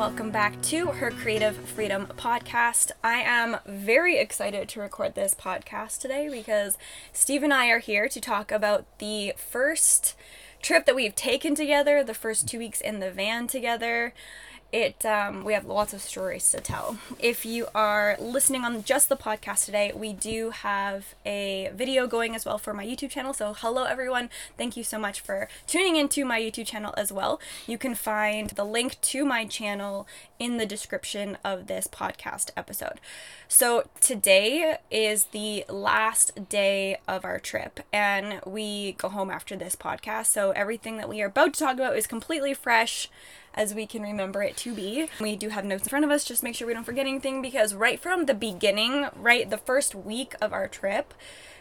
welcome back to her Creative Freedom podcast. I am very excited to record this podcast today because Steve and I are here to talk about the first trip that we've taken together, the first two weeks in the van together it um, we have lots of stories to tell. If you are listening on just the podcast today we do have a video going as well for my youtube channel. So hello everyone. Thank you so much for tuning into my youtube channel as well. You can find the link to my channel in the description of this podcast episode. So today is the last day of our trip and we go home after this podcast. So everything that we are about to talk about is completely fresh as we can remember it to be. We do have notes in front of us, just make sure we don't forget anything because right from the beginning, right, the first week of our trip,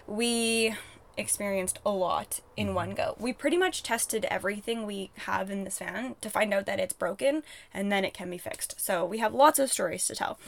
we experienced a lot in mm-hmm. one go. We pretty much tested everything we have in this van to find out that it's broken and then it can be fixed. So we have lots of stories to tell.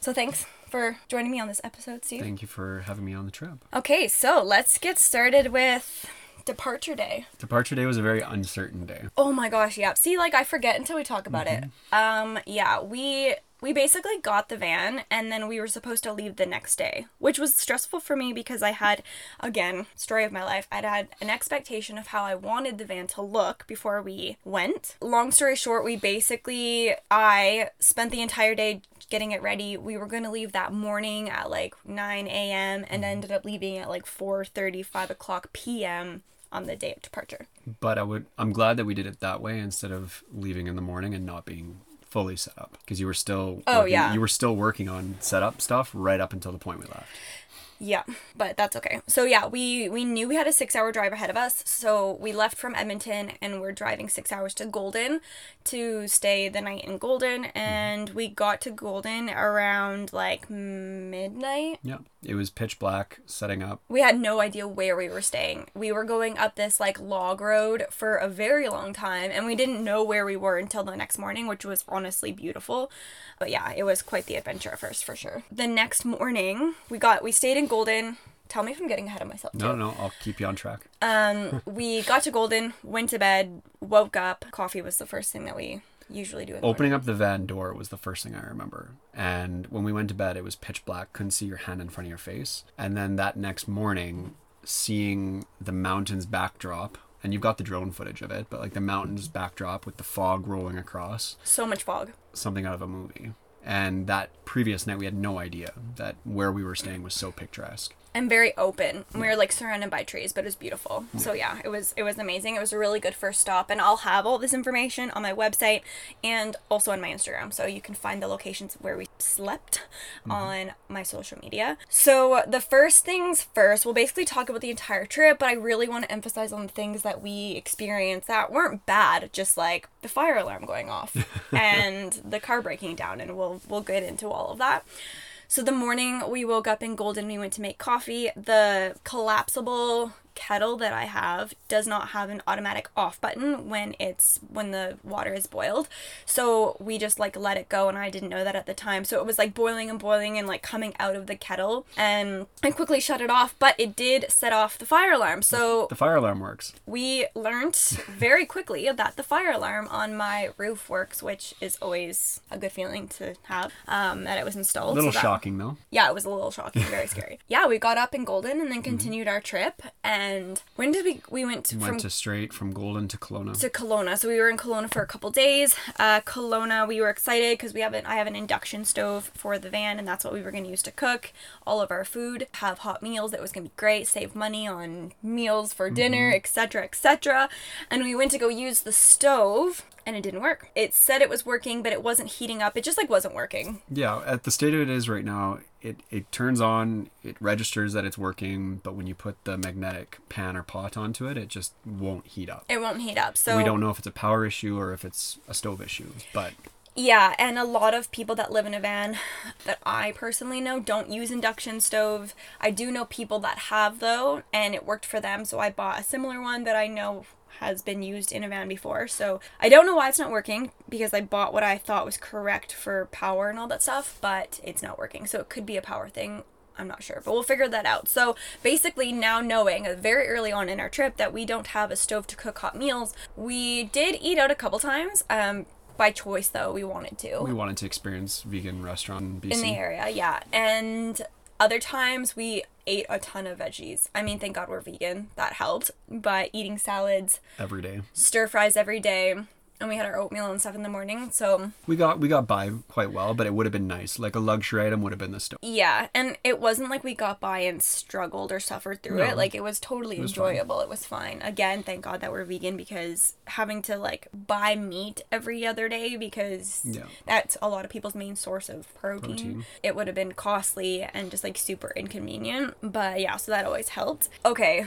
So thanks for joining me on this episode, Steve. Thank you for having me on the trip. Okay, so let's get started with departure day. Departure day was a very uncertain day. Oh my gosh, yeah. See, like I forget until we talk about mm-hmm. it. Um, yeah, we we basically got the van and then we were supposed to leave the next day, which was stressful for me because I had, again, story of my life, I'd had an expectation of how I wanted the van to look before we went. Long story short, we basically, I spent the entire day getting it ready. We were going to leave that morning at like 9 a.m. and mm-hmm. ended up leaving at like 4 5 o'clock p.m on the day of departure. But I would I'm glad that we did it that way instead of leaving in the morning and not being fully set up because you were still oh working, yeah you were still working on setup stuff right up until the point we left. Yeah, but that's okay. So yeah, we we knew we had a 6-hour drive ahead of us. So we left from Edmonton and we're driving 6 hours to Golden to stay the night in Golden mm-hmm. and we got to Golden around like midnight. Yeah. It was pitch black setting up. We had no idea where we were staying. We were going up this like log road for a very long time and we didn't know where we were until the next morning, which was honestly beautiful. But yeah, it was quite the adventure at first for sure. The next morning, we got we stayed in Golden. Tell me if I'm getting ahead of myself. Too. No, no, I'll keep you on track. Um, we got to Golden, went to bed, woke up. Coffee was the first thing that we usually do. Opening up the van door was the first thing I remember. And when we went to bed, it was pitch black. Couldn't see your hand in front of your face. And then that next morning, seeing the mountains backdrop and you've got the drone footage of it, but like the mountains backdrop with the fog rolling across. So much fog. Something out of a movie. And that previous night, we had no idea that where we were staying was so picturesque and very open. We were like surrounded by trees, but it was beautiful. So yeah, it was it was amazing. It was a really good first stop, and I'll have all this information on my website and also on my Instagram, so you can find the locations where we slept mm-hmm. on my social media. So the first things first, we'll basically talk about the entire trip, but I really want to emphasize on the things that we experienced that weren't bad, just like the fire alarm going off and the car breaking down, and we'll we'll get into all of that. So the morning we woke up in Golden, we went to make coffee. The collapsible kettle that I have does not have an automatic off button when it's when the water is boiled. So we just like let it go and I didn't know that at the time. So it was like boiling and boiling and like coming out of the kettle and I quickly shut it off, but it did set off the fire alarm. So the fire alarm works. We learned very quickly that the fire alarm on my roof works, which is always a good feeling to have. Um, that it was installed. A little so that, shocking though. Yeah, it was a little shocking, very scary. Yeah, we got up in Golden and then continued mm-hmm. our trip and and when did we we went went from to straight from Golden to Kelowna to Kelowna. So we were in Kelowna for a couple days. Uh, Kelowna, we were excited because we have an I have an induction stove for the van, and that's what we were going to use to cook all of our food. Have hot meals. That was going to be great. Save money on meals for dinner, etc., mm-hmm. etc. Et and we went to go use the stove and it didn't work. It said it was working, but it wasn't heating up. It just like wasn't working. Yeah, at the state of it is right now, it it turns on, it registers that it's working, but when you put the magnetic pan or pot onto it, it just won't heat up. It won't heat up. So we don't know if it's a power issue or if it's a stove issue, but yeah, and a lot of people that live in a van that I personally know don't use induction stove. I do know people that have though, and it worked for them, so I bought a similar one that I know has been used in a van before. So I don't know why it's not working because I bought what I thought was correct for power and all that stuff, but it's not working. So it could be a power thing. I'm not sure, but we'll figure that out. So basically, now knowing very early on in our trip that we don't have a stove to cook hot meals, we did eat out a couple times. Um, by choice though. We wanted to We wanted to experience vegan restaurant in BC. in the area, yeah. And other times we ate a ton of veggies. I mean, thank God we're vegan. That helped. But eating salads, every day. stir fries every day, and we had our oatmeal and stuff in the morning. So We got we got by quite well, but it would have been nice. Like a luxury item would have been the stove. yeah, and it wasn't like we got by and struggled or suffered through No. it. Like it was totally was fine. enjoyable. It was fine. Again, thank God that we're vegan because having to like buy meat every other day because Yeah. that's a lot of people's main source of protein. Protein. It would have been costly and just like super inconvenient. But yeah, so that always helped. Okay,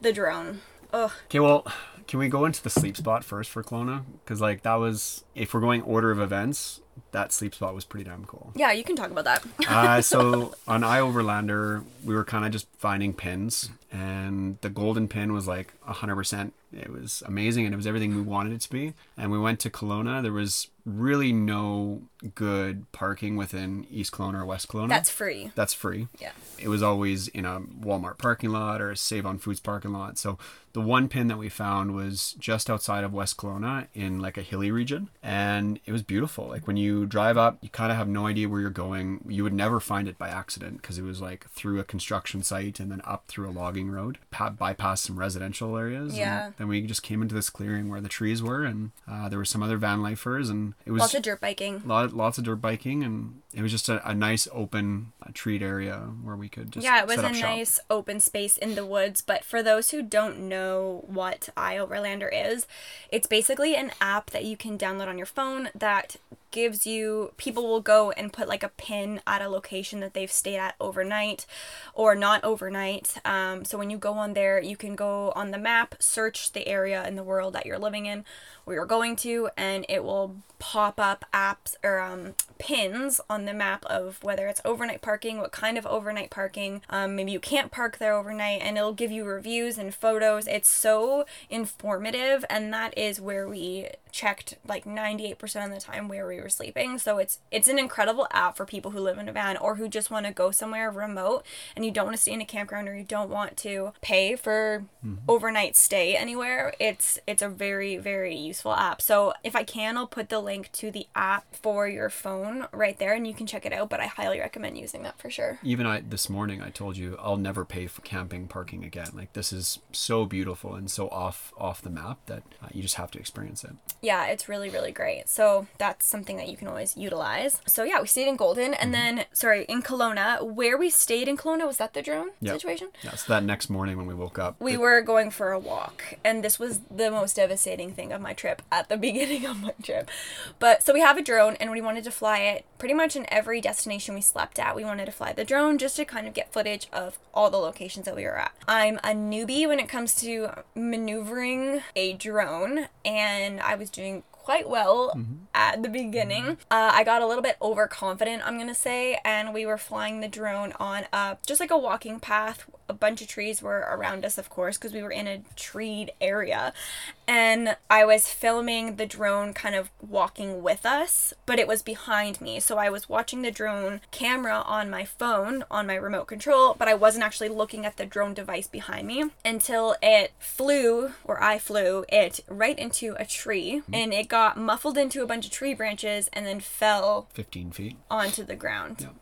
the drone. Ugh. Okay, well, can we go into the sleep spot first for Kelowna? Because like that was if we're going order of events, that sleep spot was pretty damn cool. Yeah, you can talk about that. uh, so on iOverlander, we were kind of just finding pins, and the golden pin was like hundred percent. It was amazing, and it was everything we wanted it to be. And we went to Kelowna. There was really no good parking within East Kelowna or West Kelowna. That's free. that's free. Yeah. It was always in a Walmart parking lot or a Save on Foods parking lot. So the one pin that we found was just outside of West Kelowna in like a hilly region, and it was beautiful. Like when you drive up, you kind of have no idea where you're going. You would never find it by accident because it was like through a construction site and then up through a logging road, pa- bypass some residential areas. Yeah. then we just came into this clearing where the trees were, and uh, there were some other van lifers, and it was Lots of dirt biking. lot, lots of dirt biking and it was just a, a nice open uh, treat area where we could just Yeah, it was a shop. nice open space in the woods. But for those who don't know what iOverlander is, it's basically an app that you can download on your phone that gives you people will go and put like a pin at a location that they've stayed at overnight or not overnight. Um, so when you go on there, you can go on the map, search the area in the world that you're living in, where you're going to, and it will pop up apps or um, pins on the map of whether it's overnight parking, what kind of overnight parking. Um, maybe you can't park there overnight, and it'll give you reviews and photos. It's so informative, and that is where we checked like 98% of the time where we were sleeping. So it's it's an incredible app for people who live in a van or who just want to go somewhere remote and you don't want to stay in a campground or you don't want to pay for overnight stay anywhere. It's it's a very very useful app. So if I can, I'll put the link to the app for your phone right there and you can check it out, but I highly recommend using that for sure. even I this morning I told you I'll never pay for camping parking again like this is so beautiful and so off off the map that uh, you just have to experience it yeah, it's really, really great. So that's something that you can always utilize. So yeah, we stayed in Golden and then, sorry, in Kelowna. Where we stayed in Kelowna, was that the drone Yep. situation? yeah so that next morning when we woke up We it- were going for a walk, and this was the most devastating thing of my trip at the beginning of my trip. But so we have a drone, and we wanted to fly it pretty much in every destination we slept at. We wanted to fly the drone just to kind of get footage of all the locations that we were at. I'm a newbie when it comes to maneuvering a drone, and I was doing quite well at the beginning. Uh, I got a little bit overconfident, I'm gonna say, and we were flying the drone on a just like a walking path. A bunch of trees were around us, of course, because we were in a treed area, and I was filming the drone kind of walking with us, but it was behind me. So I was watching the drone camera on my phone on my remote control, but I wasn't actually looking at the drone device behind me until it flew, or I flew it right into a tree, hmm. and it got muffled into a bunch of tree branches and then fell 15 feet onto the ground. Yep.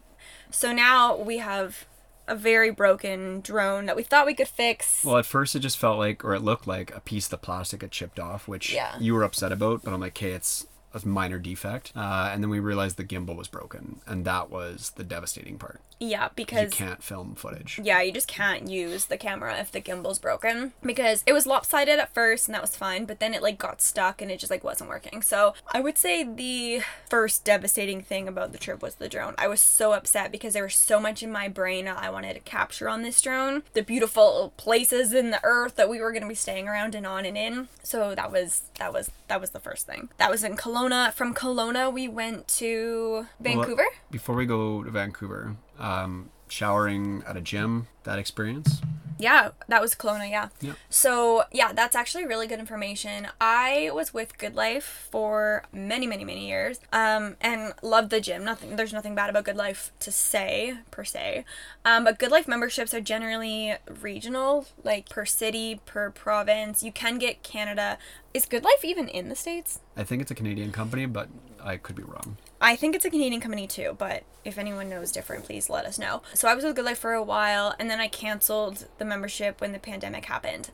So now we have a very broken drone that we thought we could fix. well at first it just felt like or it looked like a piece of the plastic had chipped off which Yeah. you were upset about but I'm like okay it's a minor defect uh, and then we realized the gimbal was broken and that was the devastating part yeah, because you can't film footage yeah, you just can't use the camera if the gimbal's broken because it was lopsided at first and that was fine, but then it like got stuck and it just like wasn't working. So I would say the first devastating thing about the trip was the drone. I was so upset because there was so much in my brain that I wanted to capture on this drone, the beautiful places in the earth that we were going to be staying around and on and in. So that was that was that was the first thing. That was in Kelowna. From Kelowna we went to Vancouver. before we go to Vancouver, um, showering at a gym, that experience. Yeah, that was Kelowna, yeah. Yeah. So, yeah, that's actually really good information. I was with GoodLife for many, many, many years um, and loved the gym. Nothing, There's nothing bad about GoodLife to say, per se. Um, but GoodLife memberships are generally regional, like per city, per province. You can get Canada. Is GoodLife even in the States? I think it's a Canadian company, but I could be wrong. I think it's a Canadian company too, but if anyone knows different, please let us know. So I was with GoodLife for a while, and then I canceled the membership when the pandemic happened.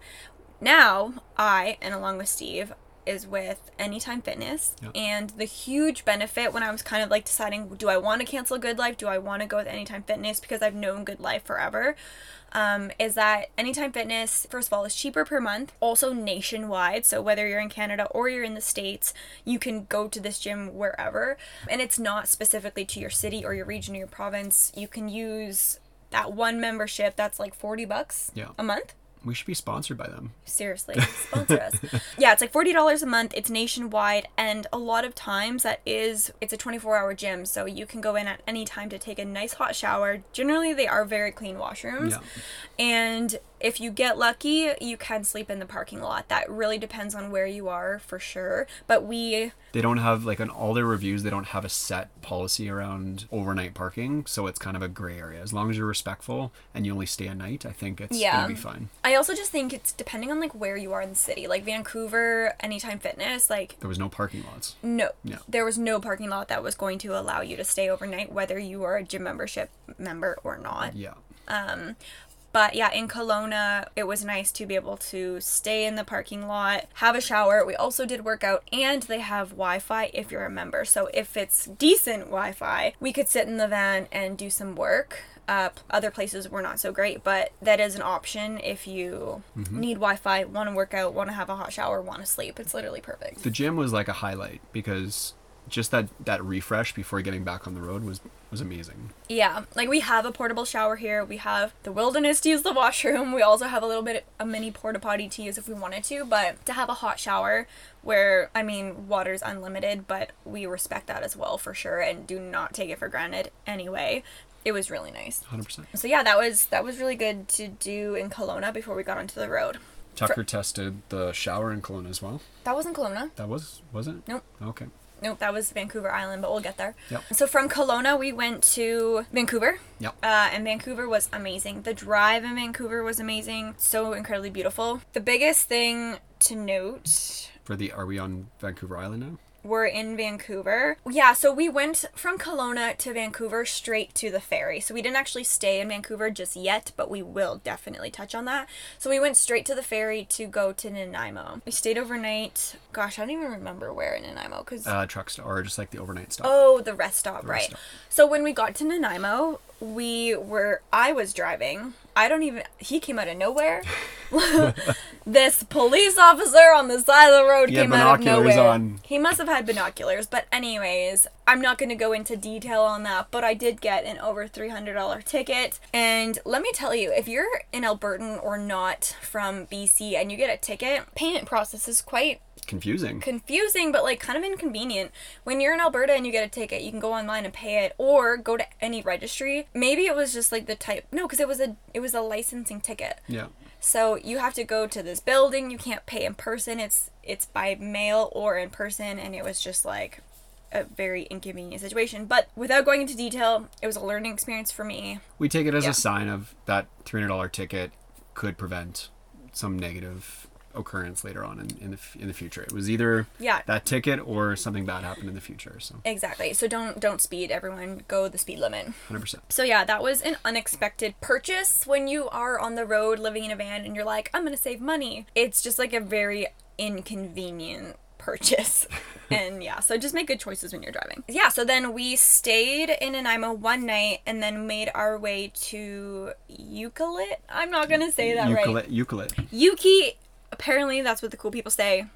Now, I, and along with Steve, is with Anytime Fitness. Yep. And the huge benefit when I was kind of like deciding do I want to cancel GoodLife? Do I want to go with Anytime Fitness because I've known GoodLife forever? Um, is that Anytime Fitness, first of all, is cheaper per month, also nationwide. So whether you're in Canada or you're in the States, you can go to this gym wherever. And it's not specifically to your city or your region or your province. You can use that one membership that's like 40 bucks Yeah. a month We should be sponsored by them. seriously sponsor us yeah it's like $40 a month it's nationwide and a lot of times that is it's a 24 hour gym so you can go in at any time to take a nice hot shower generally they are very clean washrooms Yeah. and if you get lucky you can sleep in the parking lot that really depends on where you are for sure but we They don't have like on all their reviews. They don't have a set policy around overnight parking, so it's kind of a gray area. As long as you're respectful and you only stay a night, I think it's Yeah. gonna be fine. i also just think it's depending on like where you are in the city like vancouver anytime fitness like There was no parking lots. No. No. There was no parking lot that was going to allow you to stay overnight, whether you are a gym membership member or not. Yeah. Um, But yeah, in Kelowna, it was nice to be able to stay in the parking lot, have a shower. We also did workout, and they have Wi Fi if you're a member. So if it's decent Wi Fi, we could sit in the van and do some work. Uh, other places were not so great, but that is an option if you need Wi Fi, want to work out, want to have a hot shower, want to sleep. It's literally perfect. The gym was like a highlight because just that that refresh before getting back on the road was was amazing. Yeah, like we have a portable shower here. We have the wilderness to use the washroom. We also have a little bit a mini porta potty to use if we wanted to, but to have a hot shower where I mean water's unlimited, but we respect that as well for sure and do not take it for granted anyway. It was really nice. 100%. So yeah, that was that was really good to do in Kelowna before we got onto the road. Tucker tested the shower in Kelowna as well. That wasn't Kelowna. That was was it? Nope. Okay. Nope, that was Vancouver Island, but we'll get there. Yep. So from Kelowna, we went to Vancouver. Yep. Uh, and Vancouver was amazing. The drive in Vancouver was amazing. So incredibly beautiful. The biggest thing to note For the are we on Vancouver Island now? Were in Vancouver. Yeah, so we went from Kelowna to Vancouver straight to the ferry. So we didn't actually stay in Vancouver just yet, but we will definitely touch on that. So we went straight to the ferry to go to Nanaimo. We stayed overnight. Gosh, I don't even remember where in Nanaimo because Uh, truck stop or just like the overnight stop. Oh, the rest stop, right. rest stop. So when we got to Nanaimo, we were I was driving. I don't even he came out of nowhere. this police officer on the side of the road He came out of nowhere. on. He must have had binoculars, but anyways, I'm not going to go into detail on that, but I did get an over $300 ticket. And let me tell you, if you're an Albertan or not from BC and you get a ticket, payment process is quite Confusing. confusing but like kind of inconvenient. When you're in alberta and you get a ticket you can go online and pay it or go to any registry. Maybe it was just like the type no because it was a it was a licensing ticket. Yeah. so you have to go to this building. You can't pay in person. It's it's by mail or in person and it was just like a very inconvenient situation. But without going into detail it was a learning experience for me. We take it as Yeah. a sign of that $300 ticket could prevent some negative occurrence later on in, in the f- in the future. It was either Yeah. that ticket or something bad happened in the future. So exactly so don't don't speed everyone go the speed limit 100%. So yeah, that was an unexpected purchase when you are on the road living in a van and you're like, I'm gonna save money. It's just like a very inconvenient purchase. and yeah, so just make good choices when you're driving. Yeah, so then we stayed in Nanaimo one night and then made our way to Ucluelet. I'm not gonna say that right. Ucluelet, Ucluelet. Ukee, apparently that's what the cool people say.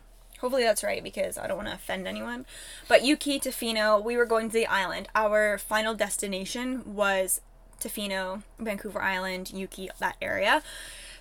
Hopefully that's right because I don't want to offend anyone. But Ukee, Tofino, we were going to the island. Our final destination was Tofino, Vancouver Island, Ukee, that area.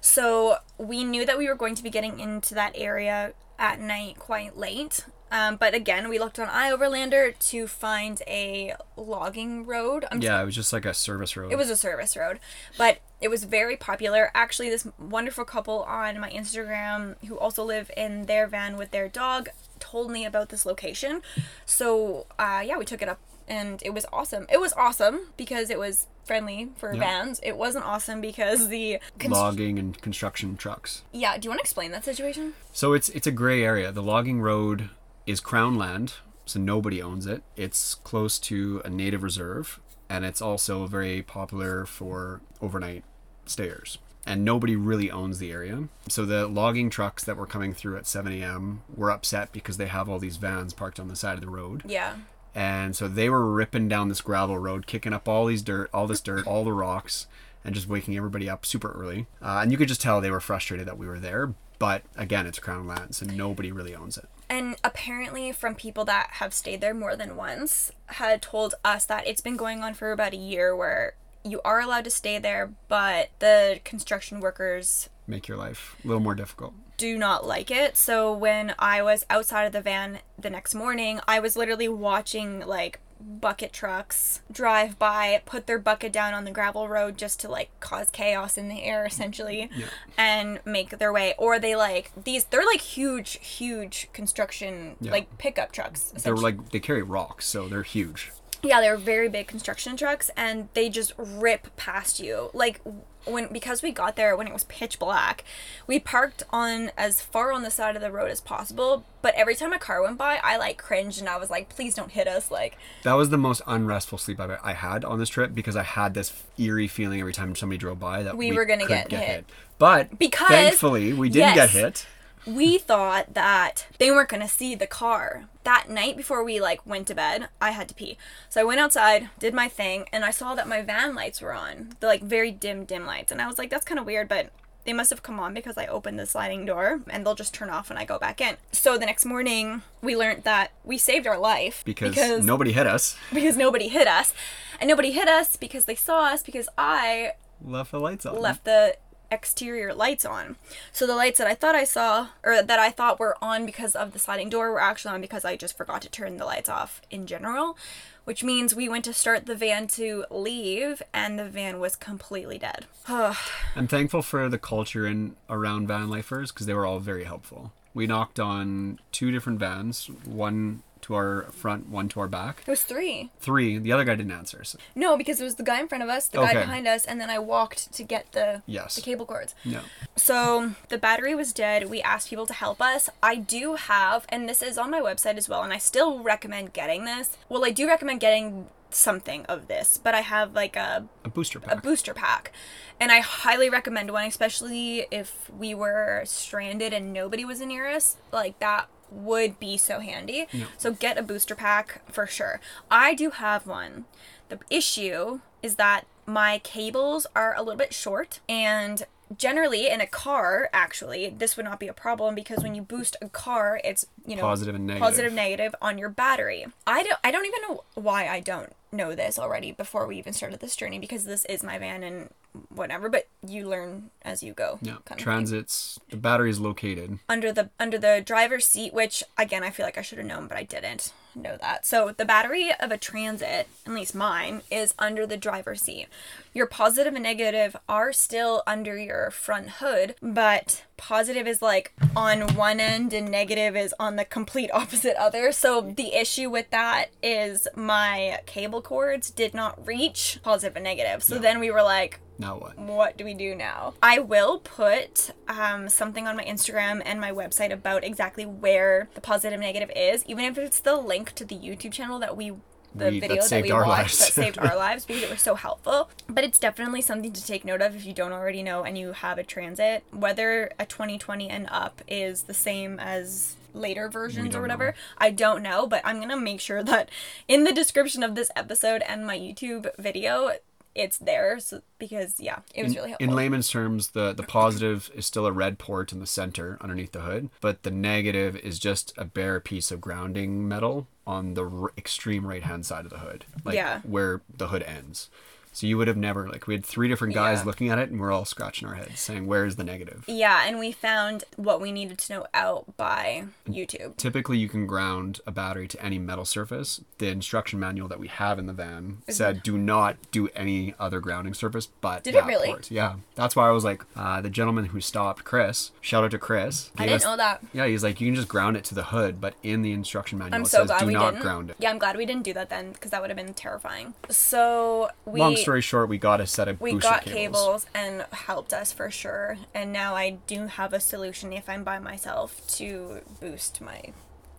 So we knew that we were going to be getting into that area at night quite late. Um, but again, we looked on iOverlander to find a logging road. I'm Yeah, it was just like a service road. it was a service road, but it was very popular. Actually, this wonderful couple on my Instagram who also live in their van with their dog told me about this location. So, uh, yeah, we took it up and it was awesome. It was awesome because it was friendly for vans. It wasn't awesome because the cons- logging and construction trucks. Yeah, do you want to explain that situation? So it's it's a gray area. The logging road is crown land, so nobody owns it. It's close to a native reserve, and it's also very popular for overnight stayers. And nobody really owns the area. So the logging trucks that were coming through at 7 a.m. were upset because they have all these vans parked on the side of the road. Yeah. And so they were ripping down this gravel road, kicking up all these dirt, all this dirt, all the rocks, and just waking everybody up super early. Uh, and you could just tell they were frustrated that we were there. But again, it's crown land, so nobody really owns it. And apparently, from people that have stayed there more than once, had told us that it's been going on for about a year where you are allowed to stay there, but the construction workers Make your life a little more difficult. do not like it. So when I was outside of the van the next morning, I was literally watching like bucket trucks drive by, put their bucket down on the gravel road just to like cause chaos in the air essentially and make their way or they like these they're like huge huge construction Yeah. like pickup trucks They're like they carry rocks, so they're huge. Yeah, they're very big construction trucks and they just rip past you. Like when because we got there when it was pitch black, we parked on as far on the side of the road as possible, but every time a car went by, I like cringed and I was like, "Please don't hit us." Like That was the most unrestful sleep I've, I had on this trip because I had this eerie feeling every time somebody drove by that We were gonna could get hit. But Because- thankfully, we didn't get hit. We thought that they weren't going to see the car. That night before we like went to bed, I had to pee. So I went outside, did my thing, and I saw that my van lights were on. The like very dim dim lights. And I was like that's kind of weird, but they must have come on because I opened the sliding door and they'll just turn off when I go back in. So the next morning, we learned that we saved our life Because, nobody hit us. because nobody hit us. And nobody hit us because they saw us because I Left the lights on. left the exterior lights on. So the lights that I thought I saw or that I thought were on because of the sliding door were actually on because I just forgot to turn the lights off in general, which means we went to start the van to leave and the van was completely dead. I'm thankful for the culture in around van lifers because they were all very helpful. We knocked on two different vans, one to our front, one to our back. It was 3. Three. The other guy didn't answer. So, No, because it was the guy in front of us, the guy Okay. behind us, and then I walked to get the Yes. the cable cords. no. So the battery was dead. We asked people to help us. I do have, and this is on my website as well, and I still recommend getting this. Well, I do recommend getting something of this, but I have like a, A booster pack. a booster pack. And I highly recommend one, especially if we were stranded and nobody was near us. Like that would be so handy. So get a booster pack for sure. I do have one. The issue is that my cables are a little bit short and generally in a car actually this would not be a problem because when you boost a car it's you know Positive and negative. positive negative on your battery i don't i don't even know why i don't know this already before we even started this journey because this is my van and whatever but you learn as you go Yeah. kind of thing Transits. The battery is located. under the under the driver's seat which again i feel like i should have known but i didn't know that so the battery of a transit at least mine is under the driver's seat your positive and negative are still under your front hood but positive is like on one end and negative is on the complete opposite other so the issue with that is my cable cords did not reach positive and negative so then we were like Now what? what do we do now? I will put um, something on my Instagram and my website about exactly where the positive negative is, even if it's the link to the YouTube channel that we the We- video that, saved we our watched lives. that saved our lives because it was so helpful. But it's definitely something to take note of if you don't already know and you have a transit. Whether a 2020 and up is the same as later versions or whatever, know. I don't know. But I'm gonna make sure that in the description of this episode and my YouTube video, it's there so, because yeah, it was really helpful. In layman's terms, the, the positive is still a red port in the center underneath the hood, but the negative is just a bare piece of grounding metal on the r- extreme right hand side of the hood, like Yeah. where the hood ends. So you would have never like we had three different guys Yeah. looking at it and we're all scratching our heads saying where's the negative. Yeah, and we found what we needed to know out by YouTube. Typically you can ground a battery to any metal surface. The instruction manual that we have in the van said do not do any other grounding surface but Did it really? port. Yeah. That's why I was like uh, the gentleman who stopped Chris, shout out to Chris. I didn't us- know that. Yeah, he's like you can just ground it to the hood, but in the instruction manual I'm it so says glad do we not didn't. ground it. Yeah, I'm glad we didn't do that then because that would have been terrifying. So we Long story short, we got a set of we got cables. cables and helped us for sure. And now I do have a solution if I'm by myself to boost my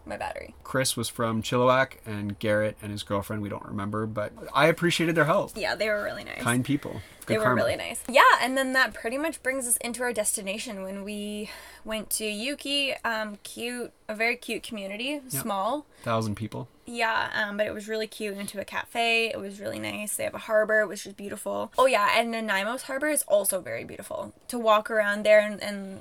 my battery. Chris was from Chilliwack, and Garrett and his girlfriend, we don't remember, but I appreciated their help. Yeah, they were really nice. Kind people. Good they were karma. really nice. Yeah, and then that pretty much brings us into our destination when we went to Ukee. Um, cute, a very cute community, small. Thousand people. Yeah, um, but it was really cute. Into a cafe. It was really nice. They have a harbor, which is beautiful. Oh yeah, and Nanaimo's harbor is also very beautiful. To walk around there and, and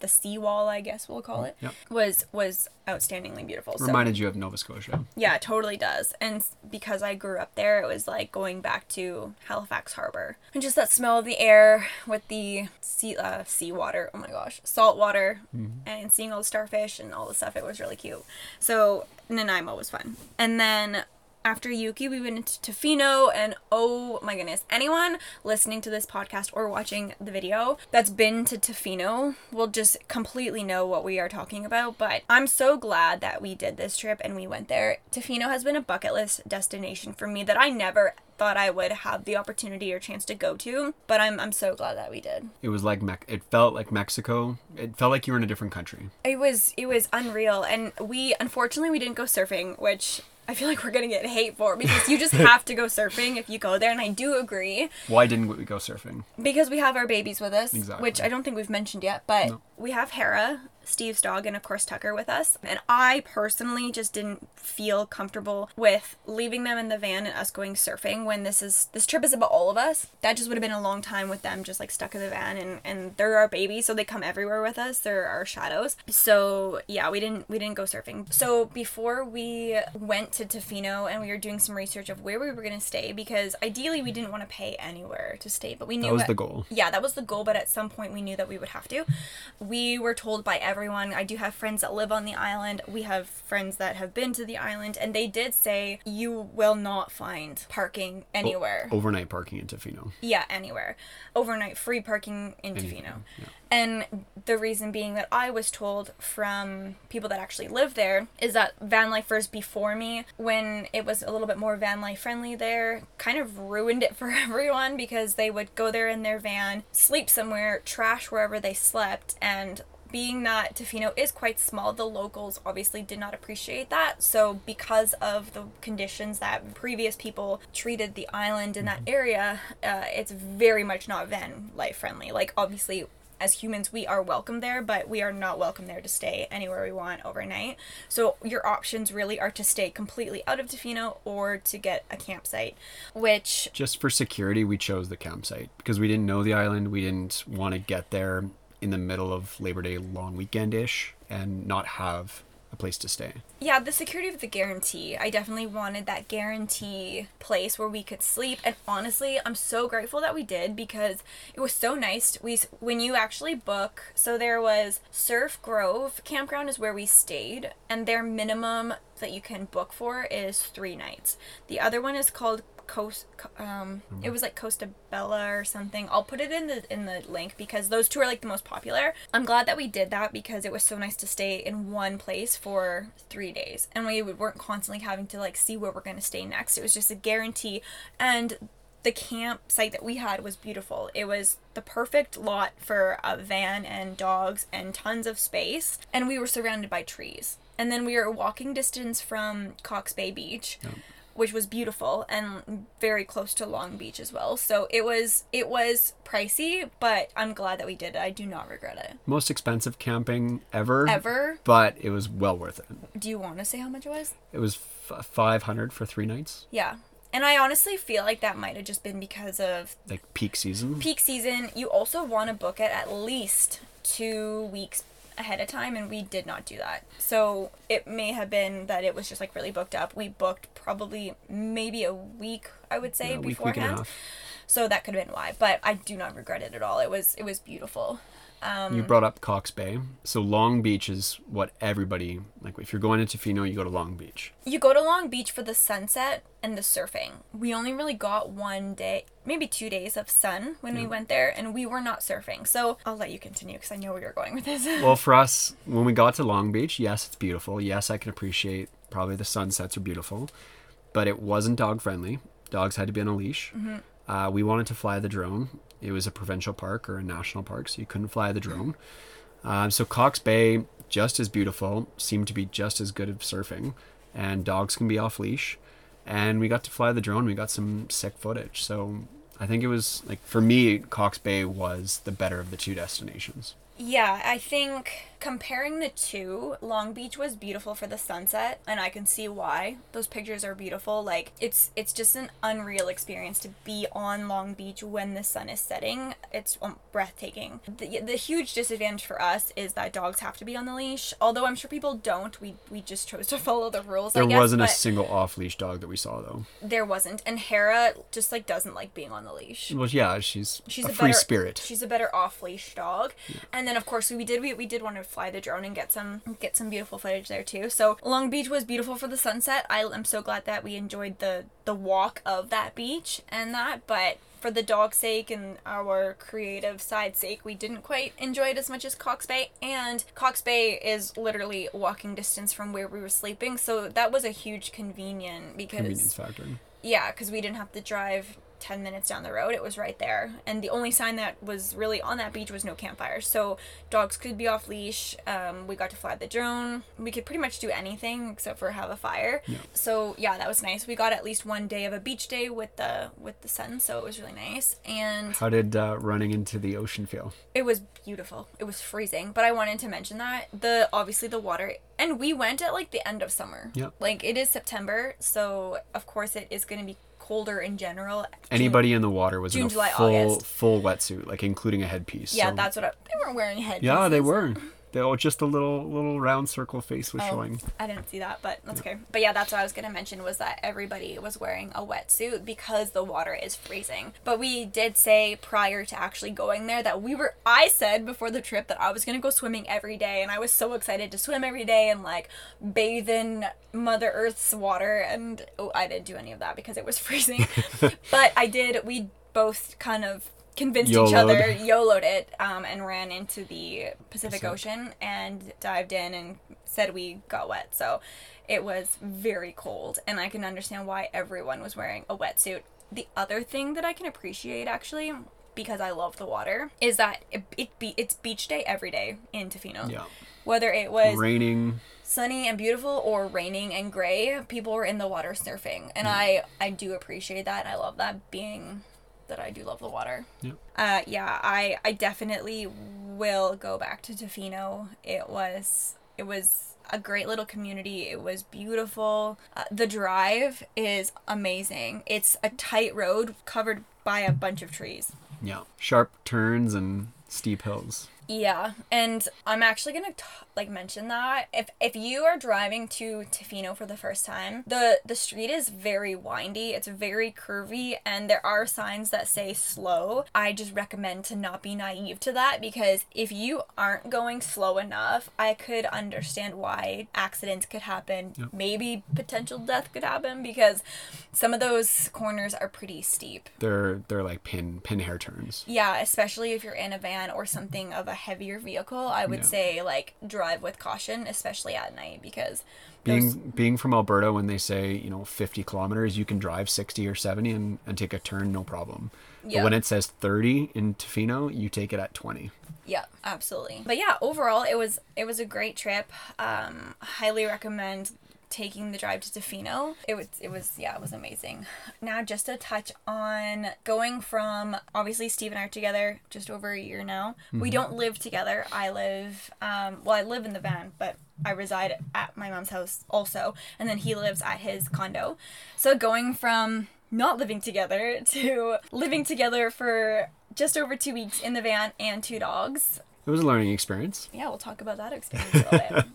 the seawall, I guess we'll call it, Yep. was was outstandingly beautiful. So Reminded you of Nova Scotia. yeah, totally does. And because I grew up there, it was like going back to Halifax Harbor. And just that smell of the air with the sea uh, seawater. Oh my gosh, salt water, and seeing all the starfish and all the stuff. It was really cute. So Nanaimo was fun. And then after Ukee, we went into Tofino, and oh my goodness, anyone listening to this podcast or watching the video that's been to Tofino will just completely know what we are talking about. But I'm so glad that we did this trip and we went there. Tofino has been a bucket list destination for me that I never thought I would have the opportunity or chance to go to, but I'm I'm so glad that we did. It was like Mex- it felt like Mexico. It felt like you were in a different country. It was it was unreal, and we unfortunately we didn't go surfing, which I feel like we're gonna get hate for because you just have to go surfing if you go there, and I do agree Why didn't we go surfing? because we have our babies with us, Exactly. which I don't think we've mentioned yet, but No. We have Hera, Steve's dog, and of course Tucker with us. And I personally just didn't feel comfortable with leaving them in the van and us going surfing when this is this trip is about all of us. That just would have been a long time with them just like stuck in the van and and they're our babies, so they come everywhere with us. They're our shadows. So yeah, we didn't we didn't go surfing. So before we went to Tofino and we were doing some research of where we were gonna stay because ideally we didn't want to pay anywhere to stay, but we knew That was at- the goal. yeah, that was the goal, but at some point we knew that we would have to. We were told by everyone. I do have friends that live on the island. We have friends that have been to the island, and they did say you will not find parking anywhere. Overnight parking in Tofino. Yeah, anywhere. Overnight free parking in Tofino. And the reason being that I was told from people that actually live there is that van lifers before me, when it was a little bit more van life friendly there, kind of ruined it for everyone because they would go there in their van, sleep somewhere, trash wherever they slept, and being that Tofino is quite small, the locals obviously did not appreciate that. So, because of the conditions that previous people treated the island in that area, uh, it's very much not van life friendly. Like, obviously, as humans, we are welcome there, but we are not welcome there to stay anywhere we want overnight. So, your options really are to stay completely out of Tofino or to get a campsite, which Just for security, we chose the campsite because we didn't know the island. We didn't want to get there in the middle of Labor Day long weekend ish and not have a place to stay. Yeah, the security of the guarantee. I definitely wanted that guarantee place where we could sleep. And honestly, I'm so grateful that we did because it was so nice. We when you actually book, so there was Surf Grove Campground is where we stayed, and their minimum that you can book for is three nights. The other one is called Coast. Um, it was like Costa Bella or something. I'll put it in the in the link because those two are like the most popular. I'm glad that we did that because it was so nice to stay in one place for three days, and we weren't constantly having to like see where we're gonna stay next. It was just a guarantee, and the campsite that we had was beautiful. It was the perfect lot for a van and dogs and tons of space, and we were surrounded by trees. And then we were walking distance from Cox Bay Beach which was beautiful and very close to Long Beach as well. So it was it was pricey, but I'm glad that we did it. I do not regret it. Most expensive camping ever. Ever? But it was well worth it. Do you want to say how much it was? It was f- 500 for three nights, Yeah. And I honestly feel like that might have just been because of like peak season. peak season. You also want to book it at least 2 weeks ahead of time and we did not do that. So it may have been that it was just like really booked up. We booked probably maybe a week I would say Yeah, week, week beforehand. half. So that could have been why, but I do not regret it at all. It was it was beautiful. Um, You brought up Cox Bay. So Long Beach is what everybody like. If you're going to Tofino, you go to Long Beach. You go to Long Beach for the sunset and the surfing. We only really got one day, maybe two days of sun when we went there, and we were not surfing. So I'll let you continue because I know where you're going with this. Well, for us, when we got to Long Beach, yes, it's beautiful. Yes, I can appreciate probably the sunsets are beautiful, but it wasn't dog friendly. Dogs had to be on a leash. Mm-hmm. Uh, we wanted to fly the drone. It was a provincial park or a national park, so you couldn't fly the drone. Um, so Cox Bay, just as beautiful, seemed to be just as good at surfing, and dogs can be off leash. And we got to fly the drone. We got some sick footage. So I think it was like for me, Cox Bay was the better of the two destinations. Yeah, I think comparing the two, Long Beach was beautiful for the sunset, and I can see why. Those pictures are beautiful. Like it's it's just an unreal experience to be on Long Beach when the sun is setting. It's um, breathtaking. The, the huge disadvantage for us is that dogs have to be on the leash. Although I'm sure people don't. We we just chose to follow the rules. I There guess, wasn't a single off leash dog that we saw though. there wasn't, and Hera just like doesn't like being on the leash Well, yeah, she's, she's a, a, free better, spirit. She's a better off leash dog. And then of course we did we, we did want to fly the drone and get some get some beautiful footage there too. So Long Beach was beautiful for the sunset. I am so glad that we enjoyed the the walk of that beach and that, but for the dog's sake and our creative side sake, we didn't quite enjoy it as much as Cox Bay. And Cox Bay is literally walking distance from where we were sleeping, so that was a huge convenient because Convenience factor. yeah, because we didn't have to drive 10 minutes down the road. It was right there. And the only sign that was really on that beach was no campfires. So dogs could be off leash. Um, we got to fly the drone. We could pretty much do anything except for have a fire. So yeah, that was nice. We got at least one day of a beach day with the with the sun, so it was really nice. And How did uh, running into the ocean feel? it was beautiful. It was freezing, but I wanted to mention that the obviously the water and we went at like the end of summer. Yep. Like it is September, so of course it is going to be colder in general. Anybody in the water was in a July, full August. full wetsuit, like including a headpiece. Yeah, so- that's what I, they weren't wearing headpieces. Yeah, they were. All just a little little round circle face was Oh, showing. I didn't see that, but that's okay. But yeah, that's what I was gonna mention was that everybody was wearing a wetsuit because the water is freezing. But we did say prior to actually going there that we were. I said before the trip that I was gonna go swimming every day, and I was so excited to swim every day and like bathe in Mother Earth's water. And oh, I didn't do any of that because it was freezing. but I did. We both kind of convinced each YOLO'd. other YOLO'd it um, and ran into the Pacific Pacific. Ocean and dived in and said we got wet. So it was very cold, and I can understand why everyone was wearing a wetsuit. The other thing that I can appreciate actually. Because I love the water, is that it, it be it's beach day every day in Tofino. Yeah. Whether it was Raining. sunny and beautiful or raining and gray, people were in the water surfing, and I I do appreciate that. I love that being that I do love the water. Yeah. Uh, yeah, I I definitely will go back to Tofino. It was it was a great little community. It was beautiful. Uh, the drive is amazing. It's a tight road covered by a bunch of trees. Yeah. Sharp turns and steep hills. Yeah, and I'm actually gonna t- like mention that if if you are driving to Tofino for the first time, the the street is very windy. It's very curvy, and there are signs that say slow. I just recommend to not be naive to that because if you aren't going slow enough, I could understand why accidents could happen. Maybe potential death could happen because some of those corners are pretty steep. They're they're like pin pin hair turns. Yeah, especially if you're in a van or something of a heavier vehicle, I would Yeah. say like drive with caution, especially at night because Being those, being from Alberta, when they say you know 50 kilometers, you can drive 60 or 70 and, and take a turn no problem. Yeah. But when it says 30 in Tofino, you take it at 20. yeah, absolutely. But yeah, overall it was it was a great trip. Um highly recommend taking the drive to Tofino. It was it was yeah, it was amazing. Now just to touch on going from obviously Steve and I are together just over a year now. We don't live together. I live um well I live in the van, but I reside at my mom's house also, and then he lives at his condo. So going from not living together to living together for just over two weeks in the van and two dogs. It was a learning experience. Yeah, we'll talk about that experience a little bit.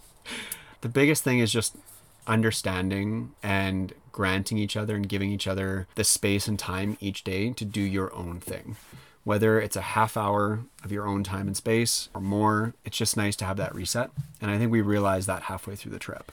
The biggest thing is just understanding and granting each other and giving each other the space and time each day to do your own thing. Whether it's a half hour of your own time and space or more, it's just nice to have that reset. And I think we realized that halfway through the trip.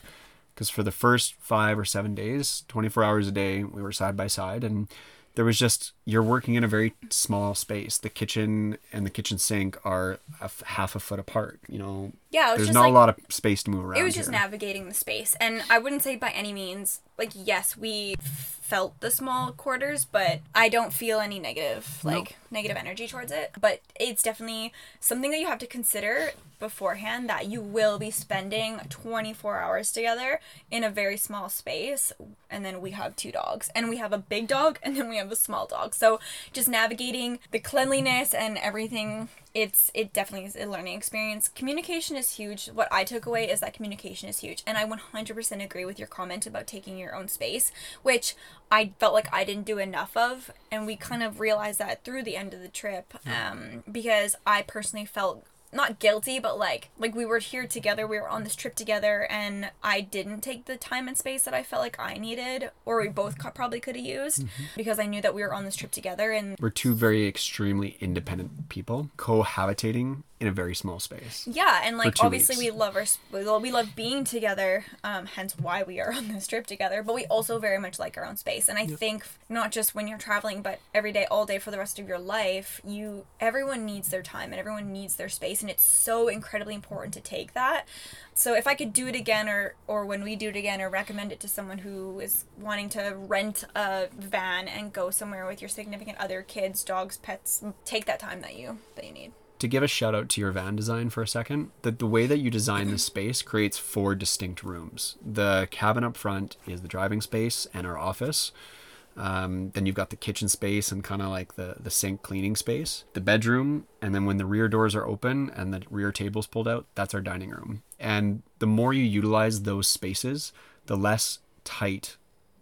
Because for the first five or seven days, 24 hours a day, we were side by side and there was just you're working in a very small space. The kitchen and the kitchen sink are a f- half a foot apart. You know, Yeah, there's not like- a lot of space to move around. it was just here. navigating the space and i wouldn't say by any means like yes we felt the small quarters but i don't feel any negative like negative energy towards it but it's definitely something that you have to consider beforehand that you will be spending 24 hours together in a very small space and then we have two dogs and we have a big dog and then we have a small dog so just navigating the cleanliness and everything it's it definitely is a learning experience. Communication is huge. What i took away is that communication is huge and i 100% agree with your comment about taking your own space which i felt like i didn't do enough of and we kind of realized that through the end of the trip um, because i personally felt not guilty but like like we were here together we were on this trip together and i didn't take the time and space that i felt like i needed or we both co- probably could have used mm-hmm. because i knew that we were on this trip together and We're two very extremely independent people cohabitating in a very small space. Yeah, and like obviously weeks. we love our sp- we love- we love being together, um, hence why we are on this trip together. But we also very much like our own space, and I think not just when you're traveling, but every day, all day for the rest of your life, you everyone needs their time and everyone needs their space, and it's so incredibly important to take that. So if I could do it again, or or when we do it again, or recommend it to someone who is wanting to rent a van and go somewhere with your significant other, kids, dogs, pets, take that time that you that you need. To give a shout out to your van design for a second, that the way that you design this space creates four distinct rooms. The cabin up front is the driving space and our office. Um, then you've got the kitchen space and kind of like the, the sink cleaning space, the bedroom, and then when the rear doors are open and the rear table's pulled out, that's our dining room. And the more you utilize those spaces, the less tight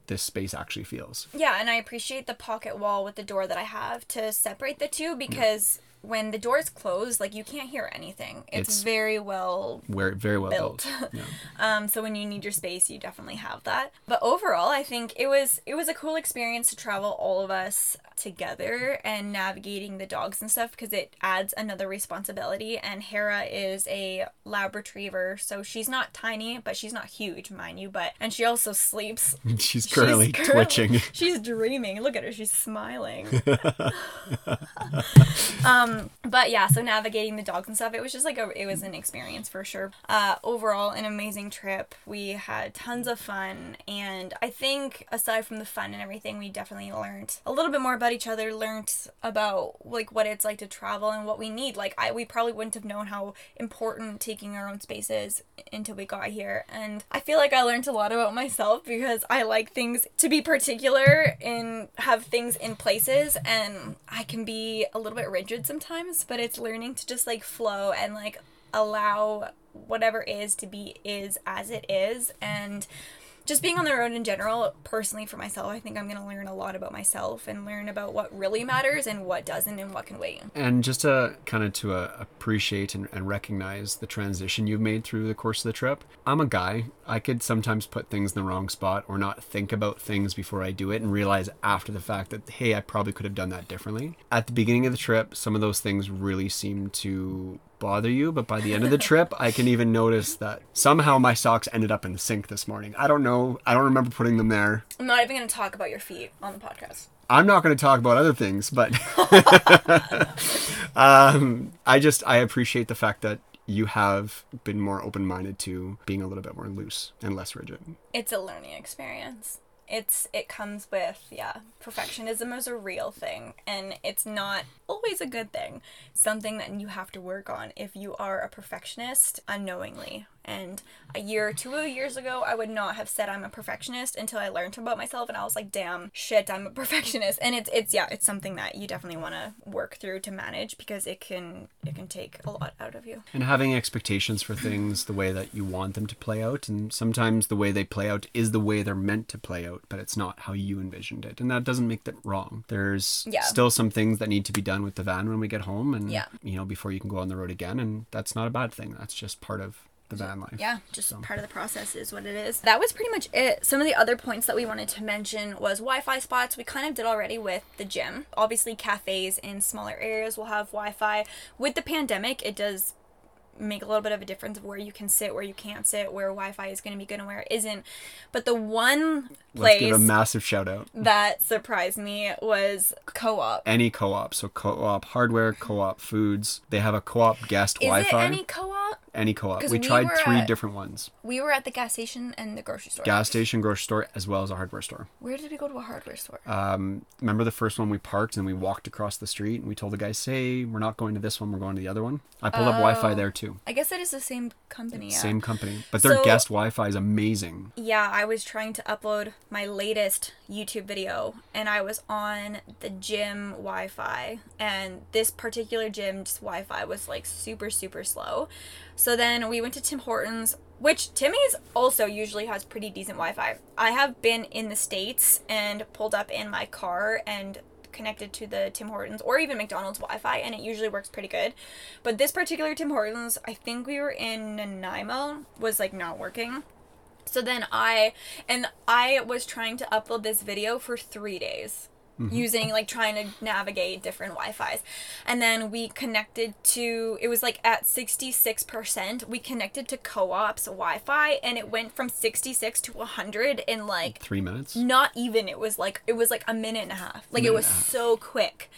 this space actually feels. Yeah, and I appreciate the pocket wall with the door that I have to separate the two because when the door is closed, like you can't hear anything. It's, It's- very well Where very well built. built. Yeah. um, so when you need your space, you definitely have that. But overall, I think it was it was a cool experience to travel all of us together and navigating the dogs and stuff because it adds another responsibility. And Hera is a lab retriever, so she's not tiny, but she's not huge, mind you. But and she also sleeps She's currently She's currently- twitching. She's dreaming. Look at her. She's smiling. um, but yeah, so navigating the dogs and stuff, it was just like a, it was an experience for sure. Uh, overall, an amazing trip. We had tons of fun, and I think aside from the fun and everything, we definitely learned a little bit more about each other. Learned about like what it's like to travel and what we need. Like I, we probably wouldn't have known how important taking our own space is until we got here, and I feel like I learned a lot about myself because I like things to be particular and have things in places, and I can be a little bit rigid sometimes, but it's learning to just like flow and like allow whatever is to be is as it is and just being on the road in general personally for myself i think i'm going to learn a lot about myself and learn about what really matters and what doesn't and what can wait And just to kind of to uh, appreciate and, and recognize the transition you've made through the course of the trip. I'm a guy. I could sometimes put things in the wrong spot or not think about things before I do it and realize after the fact that, hey, I probably could have done that differently. At the beginning of the trip, some of those things really seemed to bother you, but by the end of the trip, I can even notice that somehow my socks ended up in the sink this morning. I don't know. I don't remember putting them there. i'm not even going to talk about your feet on the podcast I'm not going to talk about other things, but um, I just I appreciate the fact that you have been more open-minded to being a little bit more loose and less rigid. it's a learning experience it's it comes with yeah perfectionism is a real thing and it's not always a good thing. Something that you have to work on if you are a perfectionist unknowingly and a year or two years ago i would not have said i'm a perfectionist until i learned about myself and i was like damn shit i'm a perfectionist and it's it's yeah it's something that you definitely want to work through to manage because it can it can take a lot out of you And having expectations for things the way that you want them to play out, and sometimes the way they play out is the way they're meant to play out, but it's not how you envisioned it, and that doesn't make that wrong. There's Yeah. still some things that need to be done with the van when we get home, and Yeah. you know before you can go on the road again, and that's not a bad thing. That's just part of the van life. Yeah, just part of the process is what it is. That was pretty much it. Some of the other points that we wanted to mention was Wi-Fi spots. We kind of did already with the gym. Obviously, cafes in smaller areas will have Wi-Fi. With the pandemic, it does make a little bit of a difference of where you can sit, where you can't sit, where Wi-Fi is going to be good and where it isn't. But the one Let's give a massive shout out. that surprised me was co-op. Any co-op, so co-op hardware, co-op foods. They have a co-op guest Is Wi-Fi. it any co-op? Any co-op. We we tried three at- different ones: We were at the gas station and the grocery store. gas station, grocery store, as well as a hardware store. Where did we go to a hardware store? Um, remember the first one we parked and we walked across the street and we told the guy, "Say we're not going to this one, we're going to the other one." I pulled up Wi-Fi Oh. there too. I guess it is the same company. Yeah. Same company, but their So- guest Wi-Fi is amazing. Yeah, I was trying to upload my latest YouTube video and I was on the gym Wi Fi. And this particular gym's Wi Fi was like super, super slow. So then we went to Tim Hortons, which Timmy's also usually has pretty decent Wi Fi. I have been in the States and pulled up in my car and connected to the Tim Hortons or even McDonald's Wi-Fi and it usually works pretty good. But this particular Tim Hortons, I think we were in Nanaimo, was like not working. So then I and I was trying to upload this video for 3 days. Mm-hmm. Using like trying to navigate different Wi-Fi's. And then we connected to it was like at 66%. We connected to co-op's Wi-Fi and it went from 66 to 100 in like Three minutes. not even it was like it was like a minute and a half like it was and a half. so quick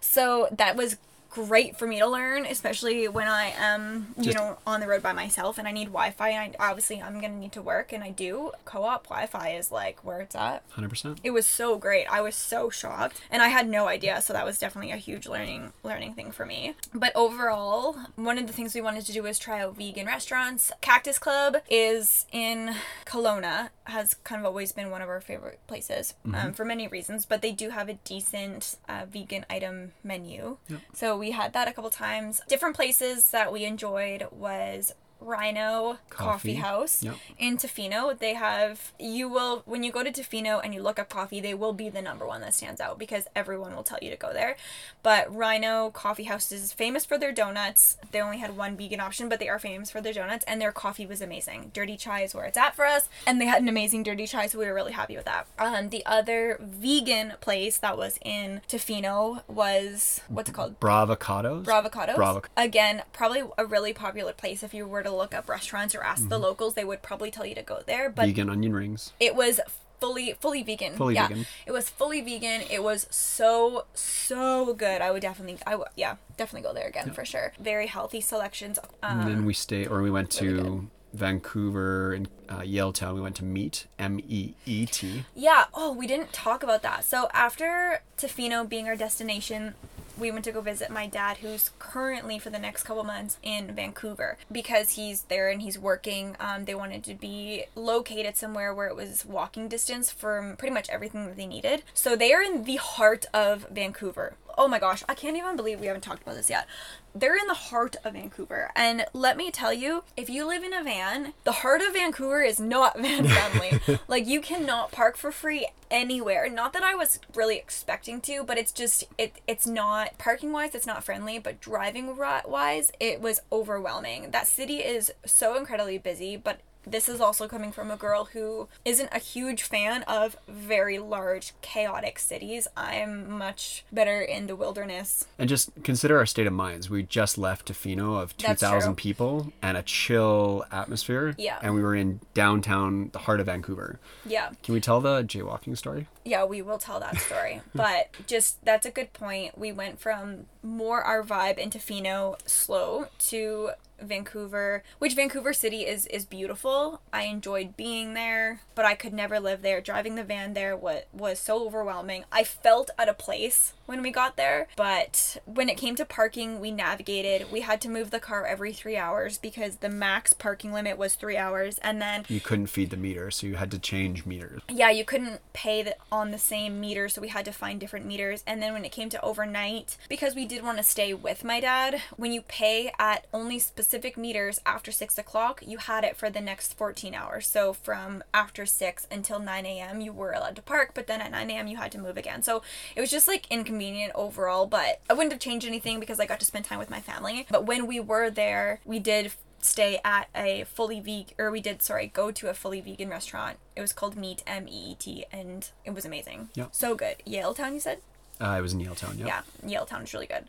so that was great for me to learn especially when i am you Just- know on the road by myself and i need wi-fi and I, obviously i'm gonna need to work and i do. Co-op wi-fi is like where it's at. Hundred percent. it was so great. I was so shocked and i had no idea so that was definitely a huge learning learning thing for me. But overall one of the things we wanted to do was try out vegan restaurants. Cactus club is in kelowna has kind of always been one of our favorite places um, for many reasons but they do have a decent uh, vegan item menu. Yep. so we had that a couple times. Different places that we enjoyed was Rhino Coffee, Coffee. House Yep. in Tofino. They have you will when you go to Tofino and you look up coffee, they will be the number one that stands out because everyone will tell you to go there. But Rhino Coffee House is famous for their donuts. They only had one vegan option, but they are famous for their donuts and their coffee was amazing. Dirty chai is where it's at for us, and they had an amazing dirty chai, so we were really happy with that. Um, the other vegan place that was in Tofino was what's it called? Bravocados. Bravocados. Bravo- Again, probably a really popular place. If you were to look up restaurants or ask the Mm-hmm. locals, they would probably tell you to go there. But Vegan onion rings. it was fully fully vegan. Fully yeah. vegan. It was fully vegan. It was so so good. I would definitely I would yeah, definitely go there again for sure. Very healthy selections. Um, and then we stay, or we went to really Vancouver and uh, Yaletown. We went to Meet, M E E T. Yeah. Oh, we didn't talk about that. So after Tofino being our destination, we went to go visit my dad, who's currently for the next couple months in Vancouver because he's there and he's working. Um, they wanted to be located somewhere where it was walking distance from pretty much everything that they needed. So they are in the heart of Vancouver. Oh my gosh, I can't even believe we haven't talked about this yet. They're in the heart of Vancouver. And let me tell you, if you live in a van, the heart of Vancouver is not van friendly. like you cannot park for free anywhere. Not that I was really expecting to, but it's just it it's not parking wise it's not friendly, but driving wise it was overwhelming. That city is so incredibly busy, but this is also coming from a girl who isn't a huge fan of very large, chaotic cities. I'm much better in the wilderness. And just consider our state of minds. We just left Tofino of 2,000 people and a chill atmosphere. Yeah. And we were in downtown, the heart of Vancouver. Yeah. Can we tell the jaywalking story? Yeah, we will tell that story. but just that's a good point. We went from more our vibe in Tofino slow to Vancouver, which Vancouver City is is beautiful. I enjoyed being there, but I could never live there. Driving the van there was was so overwhelming. I felt out of place when we got there, but when it came to parking, we navigated. We had to move the car every 3 hours because the max parking limit was 3 hours and then You couldn't feed the meter, so you had to change meters. yeah, you couldn't pay the, on the same meter, so we had to find different meters. And then when it came to overnight, because we did want to stay with my dad, when you pay at only specific meters after six o'clock, you had it for the next 14 hours. So from after six until 9 a.m., you were allowed to park, but then at 9 a.m., you had to move again. So it was just like inconvenient overall, but I wouldn't have changed anything because I got to spend time with my family. But when we were there, we did stay at a fully vegan, or we did, sorry, go to a fully vegan restaurant. It was called Meat, M E E T, and it was amazing. Yeah. So good. Yaletown you said? Uh, it was in Yaletown Yeah. Yeah, Yaletown is really good.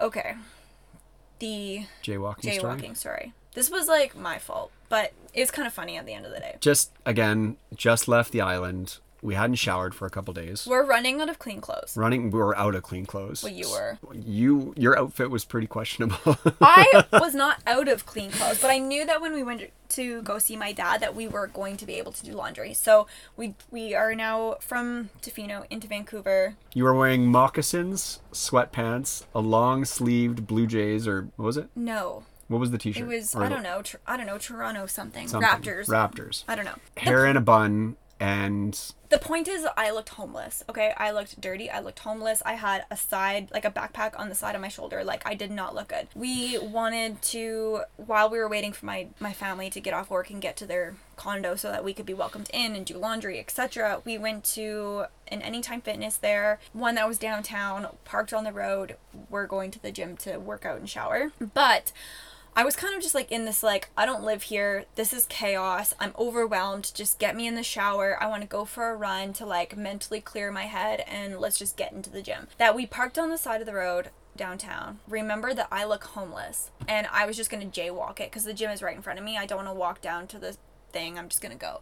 Okay. The Jaywalking, story. jaywalking story. This was like my fault, but it's kind of funny at the end of the day. Just again, just left the island. We hadn't showered for a couple days. We're running out of clean clothes. Running, we were out of clean clothes. Well, you were. You, your outfit was pretty questionable. I was not out of clean clothes, but I knew that when we went to go see my dad that we were going to be able to do laundry. So we we are now from Tofino into Vancouver. you were wearing moccasins, sweatpants, a long sleeved blue jays, or what was it? No, What was the t-shirt? it was Or I don't know. Tr- I don't know Toronto something. something. Raptors. Raptors. I don't know. Hair in a bun and The point is, I looked homeless. Okay, I looked dirty. I looked homeless. I had a side, like a backpack on the side of my shoulder. Like I did not look good. We wanted to, while we were waiting for my my family to get off work and get to their condo, so that we could be welcomed in and do laundry, etc. We went to an Anytime Fitness there, one that was downtown, parked on the road. We're going to the gym to work out and shower, but. I was kind of just like in this like I don't live here. This is chaos. I'm overwhelmed. Just get me in the shower. I want to go for a run to like mentally clear my head and let's just get into the gym. That we parked on the side of the road downtown. Remember that I look homeless and I was just going to jaywalk it cuz the gym is right in front of me. I don't want to walk down to the thing. I'm just going to go.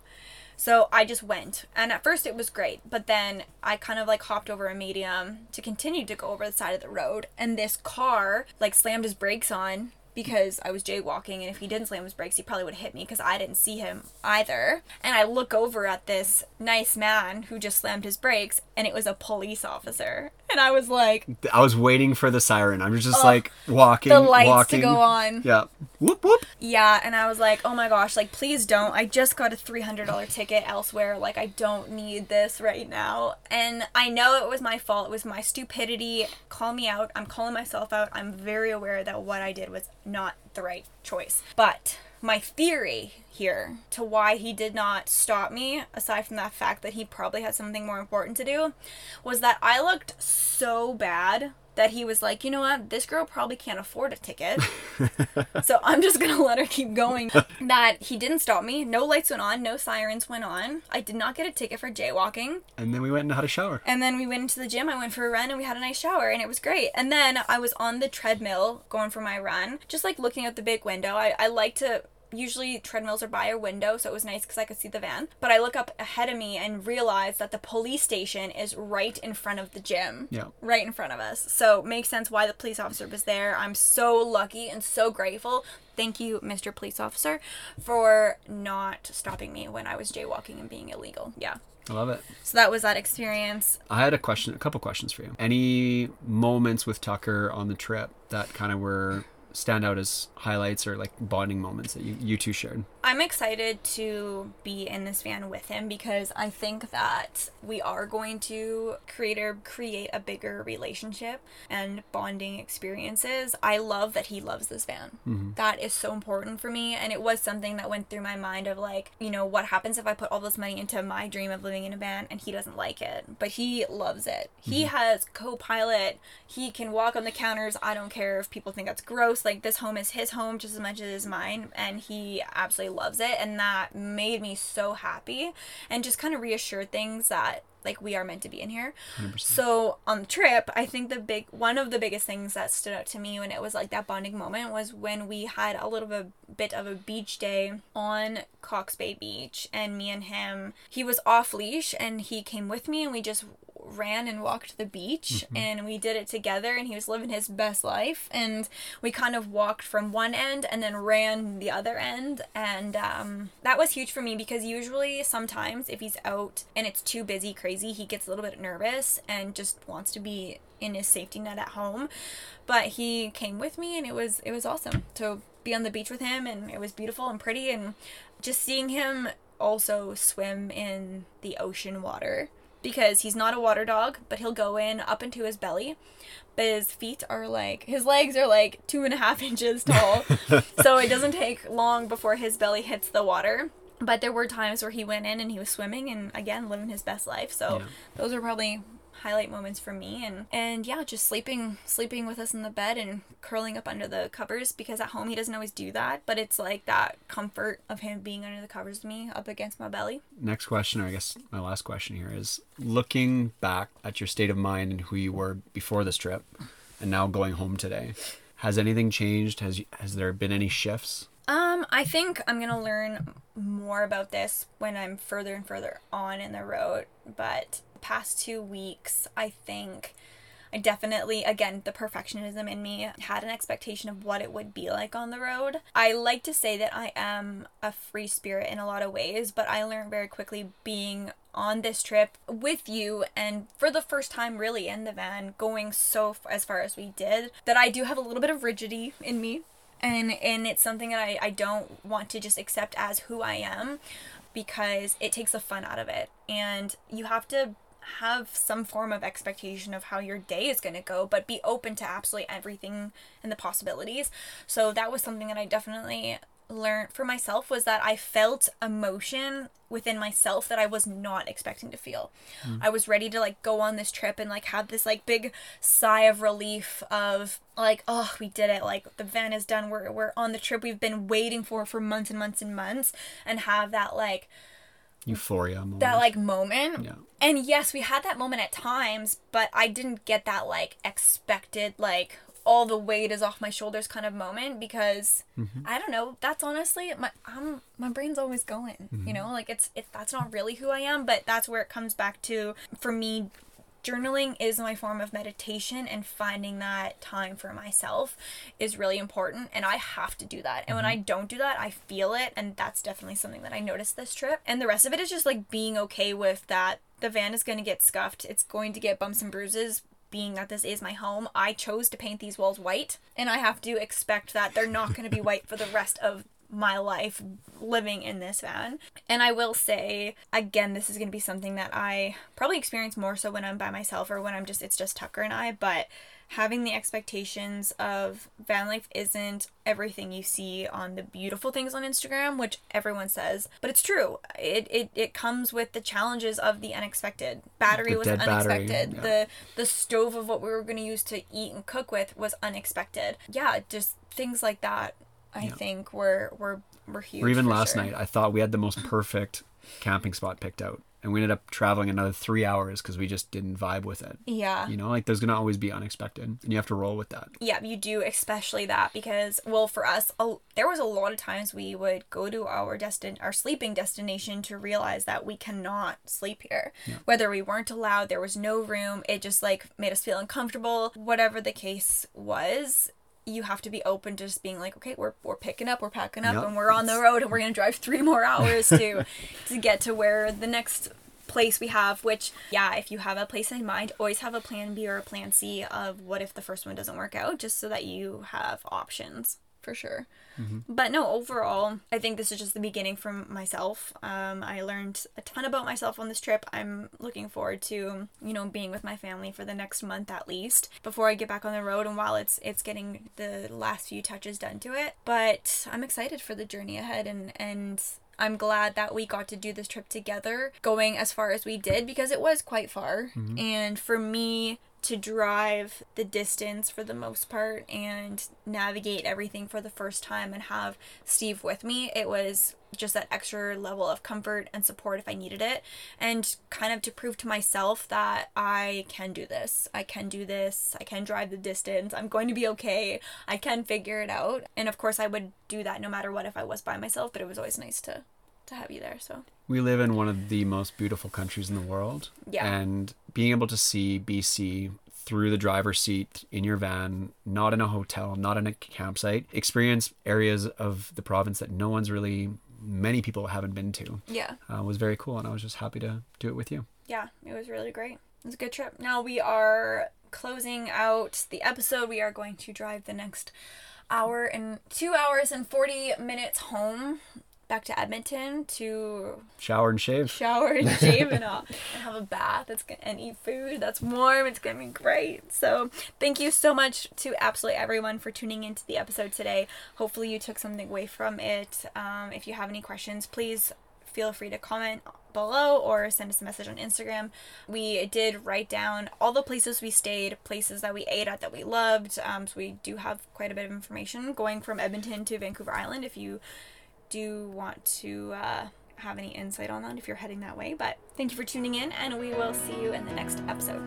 So I just went. And at first it was great, but then I kind of like hopped over a medium to continue to go over the side of the road and this car like slammed his brakes on because I was jaywalking and if he didn't slam his brakes he probably would have hit me because I didn't see him either. And I look over at this nice man who just slammed his brakes and it was a police officer. And I was like I was waiting for the siren. I was just like walking, the lights walking. to go on. Yeah. Whoop whoop. Yeah, and I was like, oh my gosh, like please don't. I just got a $300 ticket elsewhere. Like I don't need this right now. And I know it was my fault. It was my stupidity. Call me out. I'm calling myself out. I'm very aware that what I did was not the right choice. But my theory here to why he did not stop me, aside from that fact that he probably had something more important to do, was that I looked so bad that he was like, you know what, this girl probably can't afford a ticket. so I'm just gonna let her keep going. that he didn't stop me. No lights went on, no sirens went on. I did not get a ticket for jaywalking. And then we went and had a shower. And then we went into the gym. I went for a run and we had a nice shower and it was great. And then I was on the treadmill going for my run, just like looking out the big window. I, I like to. Usually treadmills are by a window, so it was nice because I could see the van. But I look up ahead of me and realize that the police station is right in front of the gym Yeah. right in front of us. So makes sense why the police officer was there. I'm so lucky and so grateful. Thank you, Mr. Police Officer, for not stopping me when I was jaywalking and being illegal. Yeah. I love it. So that was that experience. I had a question, a couple questions for you. Any moments with Tucker on the trip that kind of were stand out as highlights or like bonding moments that you, you two shared? I'm excited to be in this van with him because I think that we are going to create a create a bigger relationship and bonding experiences. I love that he loves this van. Mm-hmm. That is so important for me and it was something that went through my mind of like, you know, what happens if I put all this money into my dream of living in a van and he doesn't like it. But he loves it. He mm-hmm. has co-pilot. He can walk on the counters. I don't care if people think that's gross. Like this home is his home just as much as it is mine and he absolutely loves it and that made me so happy and just kind of reassured things that like we are meant to be in here. 100%. So on the trip, I think the big one of the biggest things that stood out to me when it was like that bonding moment was when we had a little bit, bit of a beach day on Cox Bay Beach and me and him he was off leash and he came with me and we just ran and walked the beach and we did it together and he was living his best life and we kind of walked from one end and then ran the other end and um, that was huge for me because usually sometimes if he's out and it's too busy crazy he gets a little bit nervous and just wants to be in his safety net at home but he came with me and it was it was awesome to be on the beach with him and it was beautiful and pretty and just seeing him also swim in the ocean water because he's not a water dog, but he'll go in up into his belly. But his feet are like his legs are like two and a half inches tall, so it doesn't take long before his belly hits the water. But there were times where he went in and he was swimming and again living his best life. So Yeah. those are probably highlight moments for me and and yeah just sleeping sleeping with us in the bed and curling up under the covers because at home he doesn't always do that but it's like that comfort of him being under the covers with me up against my belly Next question, or I guess my last question here is looking back at your state of mind and who you were before this trip and now going home today. Has anything changed? Has has there been any shifts? Um, I think I'm gonna learn more about this when I'm further and further on in the road. But past two weeks, I think I definitely, again, the perfectionism in me had an expectation of what it would be like on the road. I like to say that I am a free spirit in a lot of ways, but I learned very quickly being on this trip with you and for the first time really in the van going so f- as far as we did that I do have a little bit of rigidity in me and and it's something that I, I don't want to just accept as who I am because it takes the fun out of it and you have to have some form of expectation of how your day is going to go but be open to absolutely everything and the possibilities. So that was something that I definitely learned for myself was that I felt emotion within myself that I was not expecting to feel. Mm. I was ready to like go on this trip and like have this like big sigh of relief of like oh we did it. Like the van is done. We're we're on the trip. We've been waiting for for months and months and months and have that like Euphoria moment. that like moment. Yeah. And yes, we had that moment at times, but I didn't get that like expected like all the weight is off my shoulders kind of moment because mm-hmm. I don't know. That's honestly my I'm my brain's always going. You mm-hmm. know, like it's it that's not really who I am, but that's where it comes back to for me. Journaling is my form of meditation, and finding that time for myself is really important. And I have to do that. And when mm-hmm. I don't do that, I feel it. And that's definitely something that I noticed this trip. And the rest of it is just like being okay with that the van is going to get scuffed, it's going to get bumps and bruises, being that this is my home, I chose to paint these walls white, and I have to expect that they're not going to be white for the rest of my life living in this van. And I will say, again, this is going to be something that I probably experience more so when I'm by myself or when I'm just, it's just Tucker and I, but having the expectations of van life isn't everything you see on the beautiful things on Instagram, which everyone says, but it's true. It it, it comes with the challenges of the unexpected. Battery The was dead battery, unexpected. yeah. The the stove of what we were going to use to eat and cook with was unexpected. Yeah, just things like that. I Yeah. think were were were huge. or even last sure. night, I thought we had the most perfect camping spot picked out, and we ended up traveling another three hours because we just didn't vibe with it. Yeah. You know, like there's gonna always be unexpected, and you have to roll with that. Yeah, you do, especially that because, well, for us, a, there was a lot of times we would go to our destin, our sleeping destination, to realize that we cannot sleep here. Yeah. Whether we weren't allowed, there was no room. It just like made us feel uncomfortable. Whatever the case was, you have to be open to just being like, okay, we're we're picking up, we're packing up, Yep. and we're on the road, and we're gonna drive three more hours to to get to where the next place we have which yeah if you have a place in mind always have a plan b or a plan c of what if the first one doesn't work out just so that you have options for sure. But no overall i think this is just the beginning for myself. Um, i learned a ton about myself on this trip. I'm looking forward to you know being with my family for the next month at least before i get back on the road and while it's it's getting the last few touches done to it. But i'm excited for the journey ahead and and I'm glad that we got to do this trip together, going as far as we did because it was quite far. And for me to drive the distance for the most part and navigate everything for the first time and have Steve with me, it was just that extra level of comfort and support if I needed it. And kind of to prove to myself that I can do this. I can do this. I can drive the distance. I'm going to be okay. I can figure it out. And of course, I would do that no matter what if I was by myself, but it was always nice to to have you there. So, We live in one of the most beautiful countries in the world. Yeah. And being able to see BC through the driver's seat in your van, not in a hotel, not in a campsite, experience areas of the province that no one's really, many people haven't been to, yeah. uh, was very cool. And I was just happy to do it with you. yeah, it was really great. It was a good trip. Now we are closing out the episode. We are going to drive the next hour and two hours and 40 minutes home back to Edmonton to Shower and shave. shower and shave and, uh, and have a bath that's gonna, and eat food that's warm. It's gonna be great. So thank you so much to absolutely everyone for tuning into the episode today. Hopefully you took something away from it. Um, if you have any questions, please feel free to comment below or send us a message on Instagram. We did write down all the places we stayed, places that we ate at that we loved. Um, so we do have quite a bit of information going from Edmonton to Vancouver Island if you do want to uh, have any insight on that if you're heading that way. But thank you for tuning in, and we will see you in the next episode.